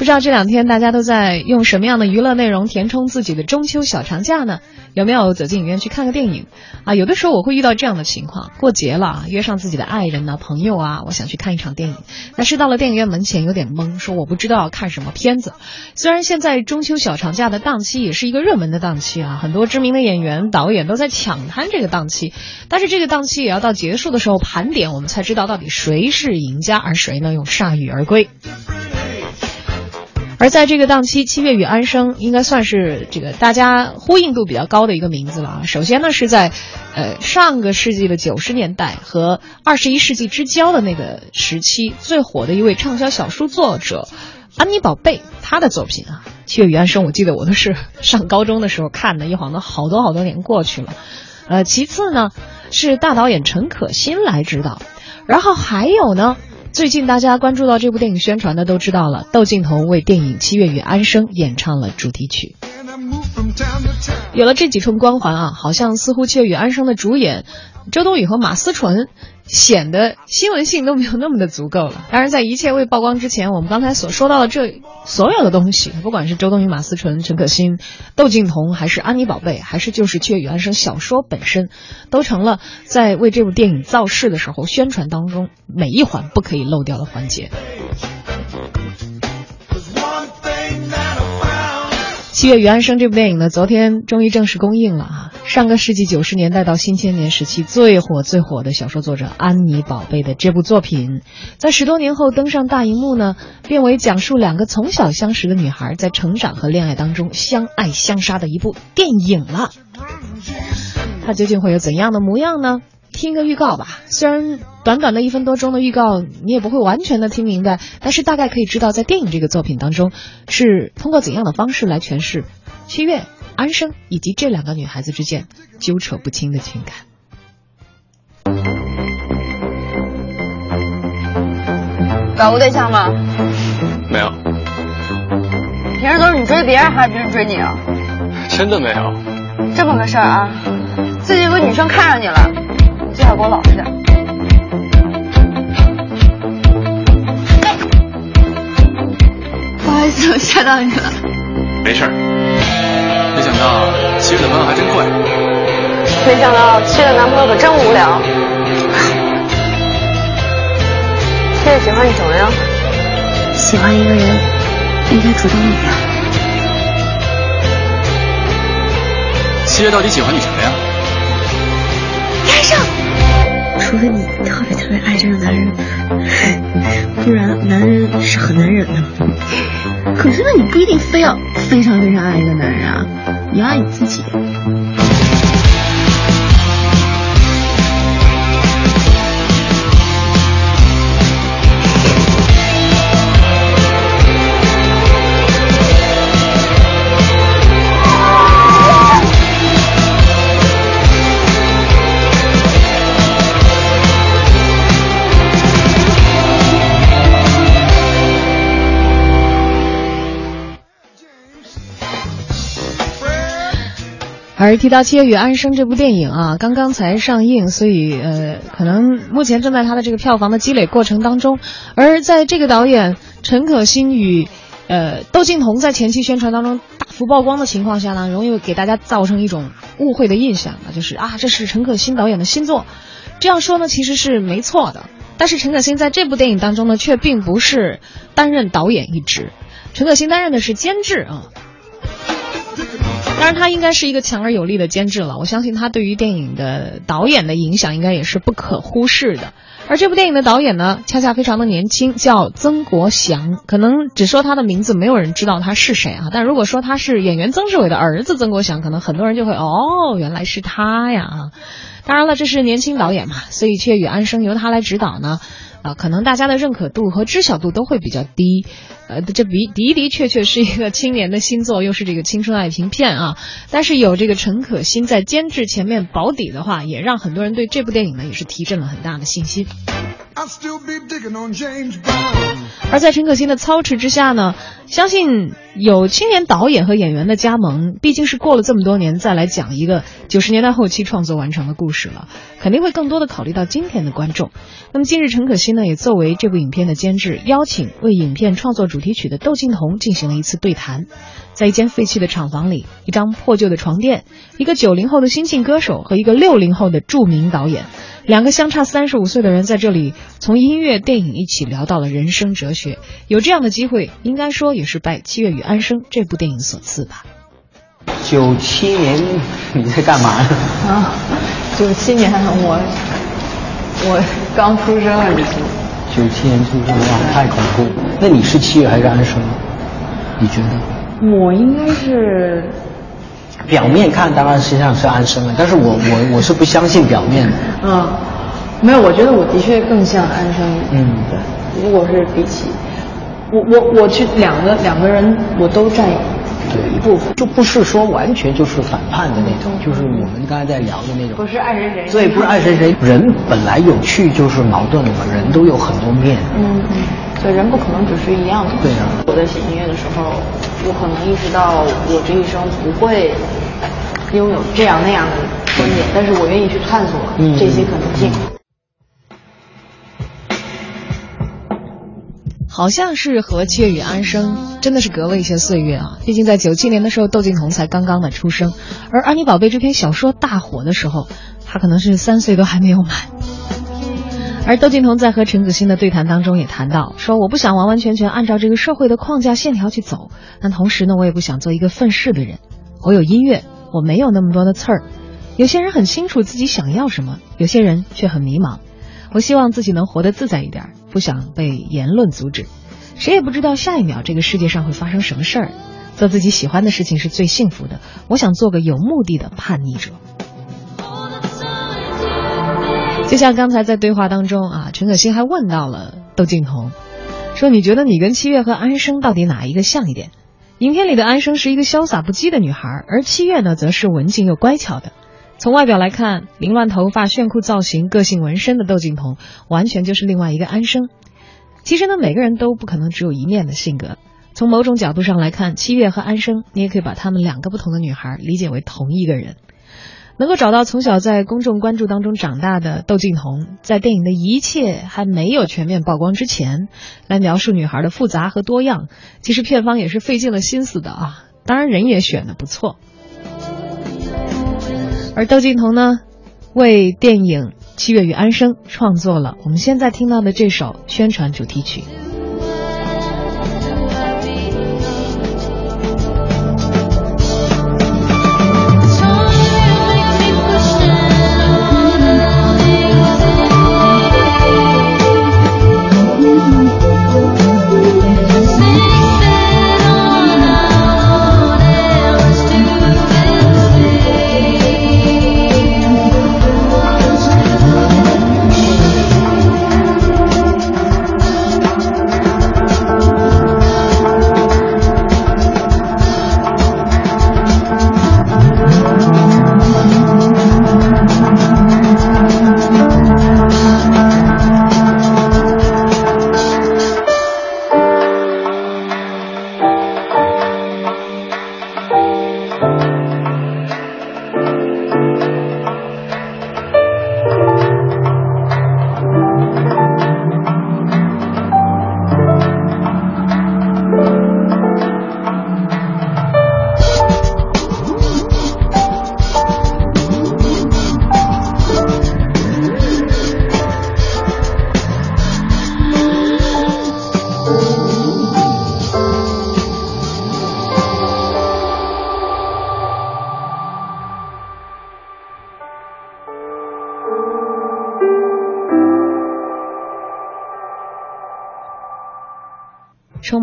不知道这两天大家都在用什么样的娱乐内容填充自己的中秋小长假呢？有没有走进影院去看个电影？啊，有的时候我会遇到这样的情况，过节了，约上自己的爱人呢、朋友啊，我想去看一场电影，但是到了电影院门前有点懵，说我不知道要看什么片子。虽然现在中秋小长假的档期也是一个热门的档期啊，很多知名的演员、导演都在抢滩这个档期，但是这个档期也要到结束的时候盘点，我们才知道到底谁是赢家，而谁呢又铩羽而归。而在这个档期，七月与安生应该算是这个大家呼应度比较高的一个名字了啊。首先呢，是在呃上个世纪的九十年代和二十一世纪之交的那个时期最火的一位畅销小说作者安妮宝贝，她的作品啊，《七月与安生》，我记得我都是 上高中的时候看的，一晃都好多好多年过去了。呃，其次呢，是大导演陈可辛来指导，然后还有呢。最近大家关注到这部电影宣传的都知道了，窦靖童为电影《七月与安生》演唱了主题曲。有了这几重光环啊，好像似乎《七月与安生》的主演周冬雨和马思纯。显得新闻性都没有那么的足够了。当然，在一切未曝光之前，我们刚才所说到的这所有的东西，不管是周冬雨、马思纯、陈可辛、窦靖童，还是安妮宝贝，还是就是《七月与安生》小说本身，都成了在为这部电影造势的时候宣传当中每一环不可以漏掉的环节。《七月与安生》这部电影呢，昨天终于正式公映了啊！上个世纪九十年代到新千年时期最火最火的小说作者安妮宝贝的这部作品，在十多年后登上大荧幕呢，变为讲述两个从小相识的女孩在成长和恋爱当中相爱相杀的一部电影了。它究竟会有怎样的模样呢？听个预告吧，虽然短短的一分多钟的预告，你也不会完全的听明白，但是大概可以知道，在电影这个作品当中，是通过怎样的方式来诠释七月、安生以及这两个女孩子之间纠扯不清的情感。搞过对象吗？没有。平时都是你追别人，还是别人追你啊？真的没有。这么个事儿啊，最近有个女生看上你了。你最好给我老实点。不好意思，我吓到你了。没事儿。没想到七月的朋友还真怪。没想到七月的男朋友可真无聊。七月喜欢你什么呀？喜欢一个人，应该主动一点。七月到底喜欢你什么呀？天上。除非你特别特别爱这个男人，不然男人是很难忍的。可是呢，你不一定非要非常非常爱一个男人啊，你要爱你自己。而提到《七月与安生》这部电影啊，刚刚才上映，所以呃，可能目前正在它的这个票房的积累过程当中。而在这个导演陈可辛与呃窦靖童在前期宣传当中大幅曝光的情况下呢，容易给大家造成一种误会的印象，啊就是啊，这是陈可辛导演的新作。这样说呢，其实是没错的。但是陈可辛在这部电影当中呢，却并不是担任导演一职，陈可辛担任的是监制啊。当然，他应该是一个强而有力的监制了。我相信他对于电影的导演的影响应该也是不可忽视的。而这部电影的导演呢，恰恰非常的年轻，叫曾国祥。可能只说他的名字，没有人知道他是谁啊。但如果说他是演员曾志伟的儿子曾国祥，可能很多人就会哦，原来是他呀啊。当然了，这是年轻导演嘛，所以《却与安生》由他来指导呢。啊，可能大家的认可度和知晓度都会比较低，呃，这的的的确确是一个青年的新作，又是这个青春爱情片啊。但是有这个陈可辛在监制前面保底的话，也让很多人对这部电影呢也是提振了很大的信心。而在陈可辛的操持之下呢，相信有青年导演和演员的加盟，毕竟是过了这么多年再来讲一个九十年代后期创作完成的故事了，肯定会更多的考虑到今天的观众。那么今日陈可辛呢，也作为这部影片的监制，邀请为影片创作主题曲的窦靖童进行了一次对谈。在一间废弃的厂房里，一张破旧的床垫，一个九零后的新晋歌手和一个六零后的著名导演，两个相差三十五岁的人在这里从音乐、电影一起聊到了人生哲学。有这样的机会，应该说也是拜《七月与安生》这部电影所赐吧。九七年你在干嘛？啊，九七年我我刚出生啊，你九七年出生哇，太恐怖。那你是七月还是安生？你觉得？我应该是，表面看当然实际上是安生了，但是我我我是不相信表面的。嗯，没有，我觉得我的确更像安生。嗯，对。如果是比起，我我我去两个两个人我都占有对一部分，就不是说完全就是反叛的那种，就是我们刚才在聊的那种。不是爱谁谁。对，不是爱谁谁。人本来有趣就是矛盾的嘛，人都有很多面。嗯嗯。所以人不可能只是一样的。对呀。我在写音乐的时候。我可能意识到，我这一生不会拥有这样那样的观点，但是我愿意去探索这些可能性。好像是和《七月与安生》真的是隔了一些岁月啊！毕竟在九七年的时候，窦靖童才刚刚的出生，而《安妮宝贝》这篇小说大火的时候，他可能是三岁都还没有满。而窦靖童在和陈子欣的对谈当中也谈到，说我不想完完全全按照这个社会的框架线条去走，但同时呢，我也不想做一个愤世的人。我有音乐，我没有那么多的刺儿。有些人很清楚自己想要什么，有些人却很迷茫。我希望自己能活得自在一点，不想被言论阻止。谁也不知道下一秒这个世界上会发生什么事儿。做自己喜欢的事情是最幸福的。我想做个有目的的叛逆者。就像刚才在对话当中啊，陈可辛还问到了窦靖童，说你觉得你跟七月和安生到底哪一个像一点？影片里的安生是一个潇洒不羁的女孩，而七月呢，则是文静又乖巧的。从外表来看，凌乱头发、炫酷造型、个性纹身的窦靖童，完全就是另外一个安生。其实呢，每个人都不可能只有一面的性格。从某种角度上来看，七月和安生，你也可以把她们两个不同的女孩理解为同一个人。能够找到从小在公众关注当中长大的窦靖童，在电影的一切还没有全面曝光之前，来描述女孩的复杂和多样，其实片方也是费尽了心思的啊。当然人也选的不错。而窦靖童呢，为电影《七月与安生》创作了我们现在听到的这首宣传主题曲。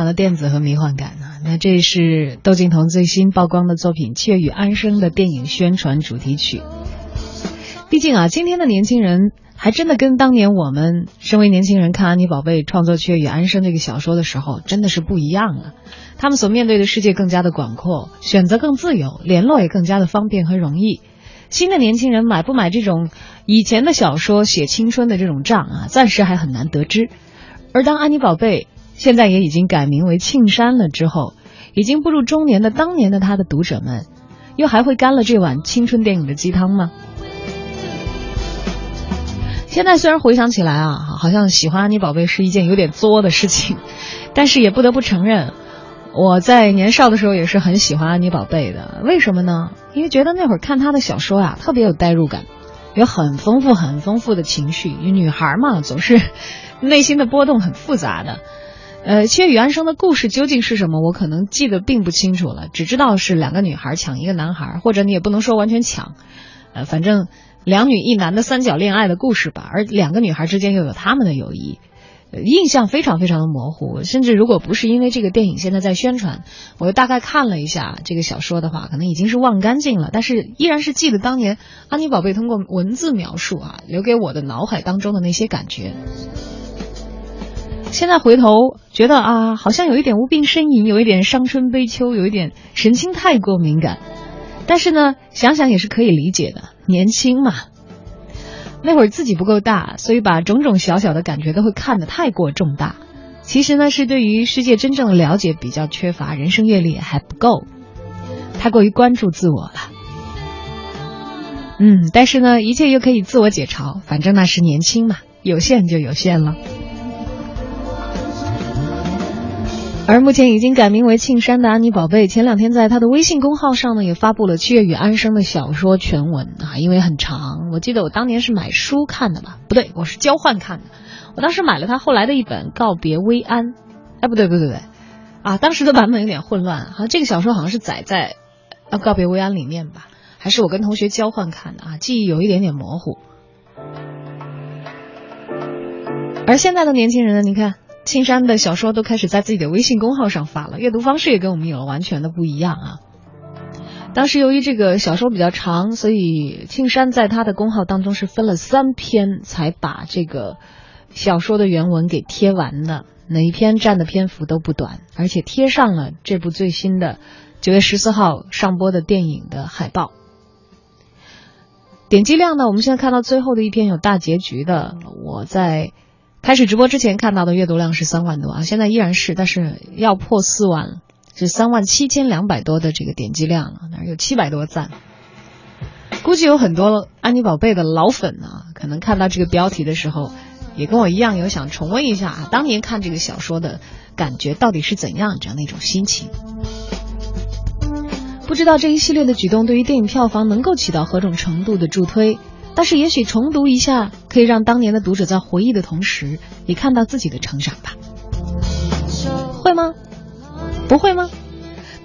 满了电子和迷幻感啊！那这是窦靖童最新曝光的作品《七月与安生》的电影宣传主题曲。毕竟啊，今天的年轻人还真的跟当年我们身为年轻人看《安妮宝贝》创作《雀与安生》这个小说的时候，真的是不一样了。他们所面对的世界更加的广阔，选择更自由，联络也更加的方便和容易。新的年轻人买不买这种以前的小说写青春的这种账啊，暂时还很难得知。而当《安妮宝贝》现在也已经改名为庆山了。之后，已经步入中年的当年的他的读者们，又还会干了这碗青春电影的鸡汤吗？现在虽然回想起来啊，好像喜欢安妮宝贝是一件有点作的事情，但是也不得不承认，我在年少的时候也是很喜欢安妮宝贝的。为什么呢？因为觉得那会儿看她的小说啊，特别有代入感，有很丰富、很丰富的情绪。女孩嘛，总是 内心的波动很复杂的。呃，七月与安生的故事究竟是什么？我可能记得并不清楚了，只知道是两个女孩抢一个男孩，或者你也不能说完全抢，呃，反正两女一男的三角恋爱的故事吧。而两个女孩之间又有他们的友谊，印象非常非常的模糊。甚至如果不是因为这个电影现在在宣传，我又大概看了一下这个小说的话，可能已经是忘干净了。但是依然是记得当年安妮宝贝通过文字描述啊，留给我的脑海当中的那些感觉。现在回头觉得啊，好像有一点无病呻吟，有一点伤春悲秋，有一点神情太过敏感。但是呢，想想也是可以理解的，年轻嘛。那会儿自己不够大，所以把种种小小的感觉都会看得太过重大。其实呢，是对于世界真正的了解比较缺乏，人生阅历还不够，太过于关注自我了。嗯，但是呢，一切又可以自我解嘲，反正那是年轻嘛，有限就有限了。而目前已经改名为庆山的安妮宝贝，前两天在他的微信公号上呢，也发布了《七月与安生》的小说全文啊，因为很长。我记得我当年是买书看的吧？不对，我是交换看的。我当时买了他后来的一本《告别薇安》，哎，不对，不对，不对，啊，当时的版本有点混乱。好像这个小说好像是载在《告别薇安》里面吧？还是我跟同学交换看的啊？记忆有一点点模糊。而现在的年轻人呢？你看。青山的小说都开始在自己的微信公号上发了，阅读方式也跟我们有了完全的不一样啊。当时由于这个小说比较长，所以青山在他的公号当中是分了三篇才把这个小说的原文给贴完的，每一篇占的篇幅都不短，而且贴上了这部最新的九月十四号上播的电影的海报。点击量呢，我们现在看到最后的一篇有大结局的，我在。开始直播之前看到的阅读量是三万多啊，现在依然是，但是要破四万了，是三万七千两百多的这个点击量了，那有七百多赞。估计有很多安妮宝贝的老粉啊，可能看到这个标题的时候，也跟我一样有想重温一下啊，当年看这个小说的感觉到底是怎样这样的一种心情。不知道这一系列的举动对于电影票房能够起到何种程度的助推。但是，也许重读一下，可以让当年的读者在回忆的同时，也看到自己的成长吧。会吗？不会吗？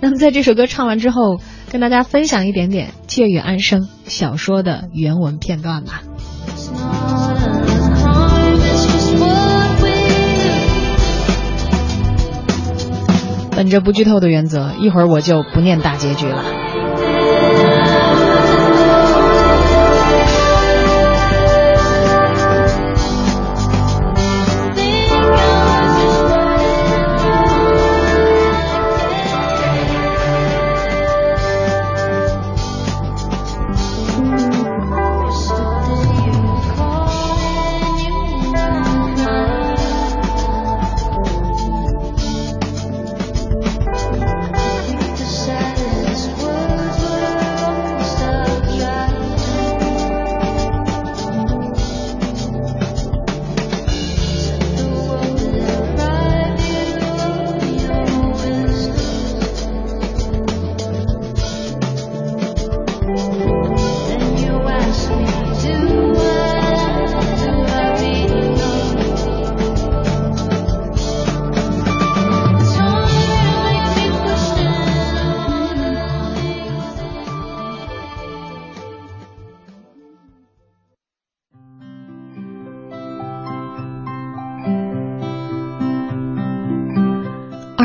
那么，在这首歌唱完之后，跟大家分享一点点《借月与安生》小说的原文片段吧。本着不剧透的原则，一会儿我就不念大结局了。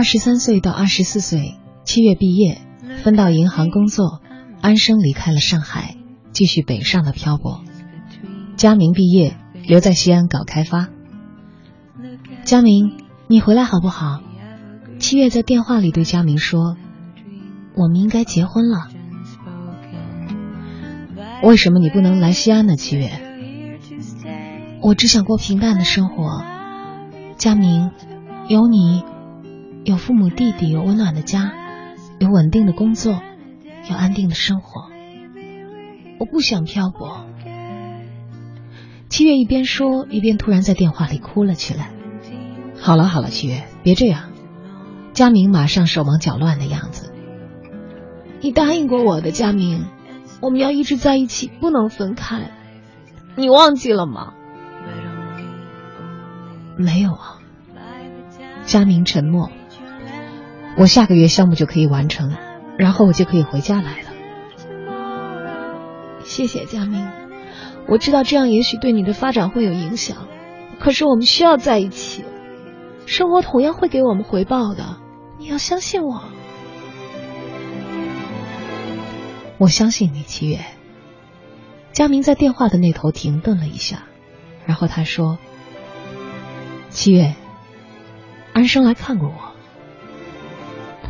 二十三岁到二十四岁，七月毕业，分到银行工作。安生离开了上海，继续北上的漂泊。佳明毕业，留在西安搞开发。佳明，你回来好不好？七月在电话里对佳明说：“我们应该结婚了。”为什么你不能来西安呢？七月，我只想过平淡的生活。佳明。有你，有父母弟弟，有温暖的家，有稳定的工作，有安定的生活。我不想漂泊。七月一边说，一边突然在电话里哭了起来。好了好了，七月，别这样。佳明马上手忙脚乱的样子。你答应过我的，佳明，我们要一直在一起，不能分开。你忘记了吗？没有啊。佳明沉默。我下个月项目就可以完成，然后我就可以回家来了。谢谢佳明，我知道这样也许对你的发展会有影响，可是我们需要在一起，生活同样会给我们回报的，你要相信我。我相信你，七月。佳明在电话的那头停顿了一下，然后他说：“七月，安生来看过我，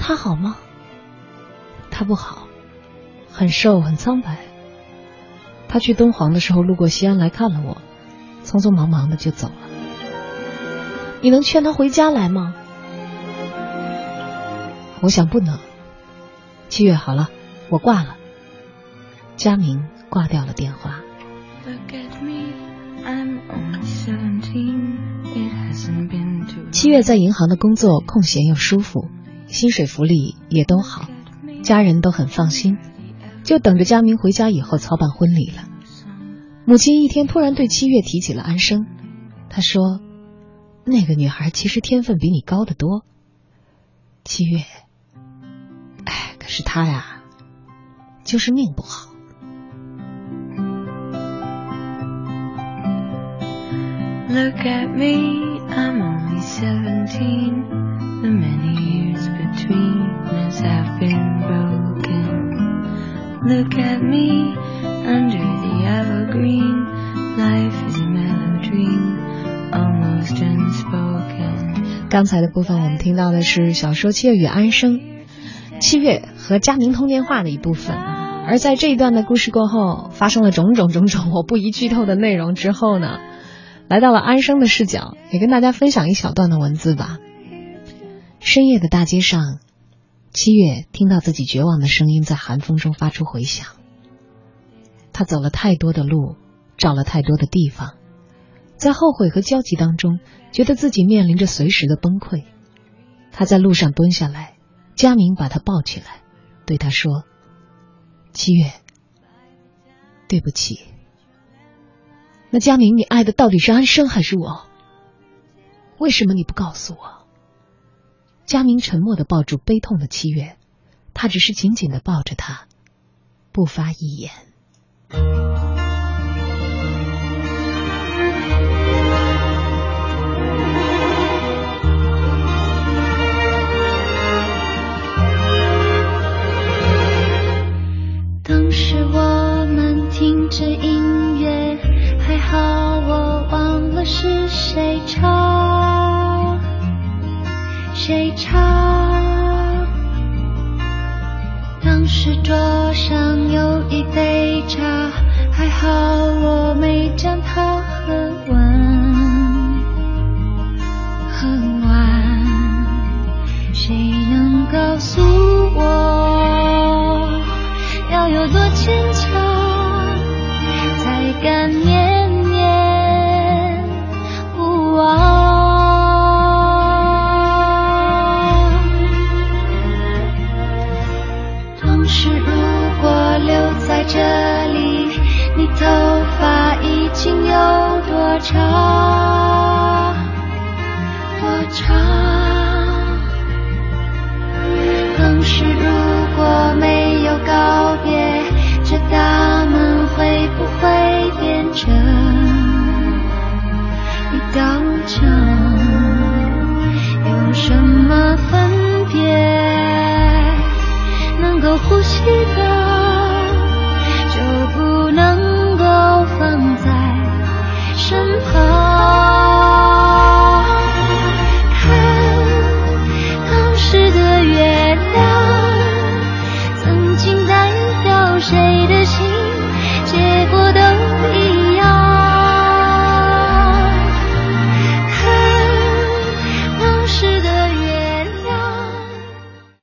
他好吗？他不好，很瘦，很苍白。他去敦煌的时候路过西安来看了我，匆匆忙忙的就走了。你能劝他回家来吗？我想不能。七月，好了，我挂了。佳明。”挂掉了电话。七月在银行的工作空闲又舒服，薪水福利也都好，家人都很放心，就等着佳明回家以后操办婚礼了。母亲一天突然对七月提起了安生，她说：“那个女孩其实天分比你高得多。”七月，哎，可是她呀，就是命不好。Look at me, I'm only seventeen. The many years between us have been broken. Look at me under the evergreen. Life is a mellow dream, almost unspoken. 刚才的部分，我们听到的是小说《七月与安生》，七月和佳明通电话的一部分。而在这一段的故事过后，发生了种种种种我不宜剧透的内容之后呢？来到了安生的视角，也跟大家分享一小段的文字吧。深夜的大街上，七月听到自己绝望的声音在寒风中发出回响。他走了太多的路，找了太多的地方，在后悔和焦急当中，觉得自己面临着随时的崩溃。他在路上蹲下来，佳明把他抱起来，对他说：“七月，对不起。”那佳明，你爱的到底是安生还是我？为什么你不告诉我？佳明沉默的抱住悲痛的七月，他只是紧紧的抱着他，不发一言。